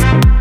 you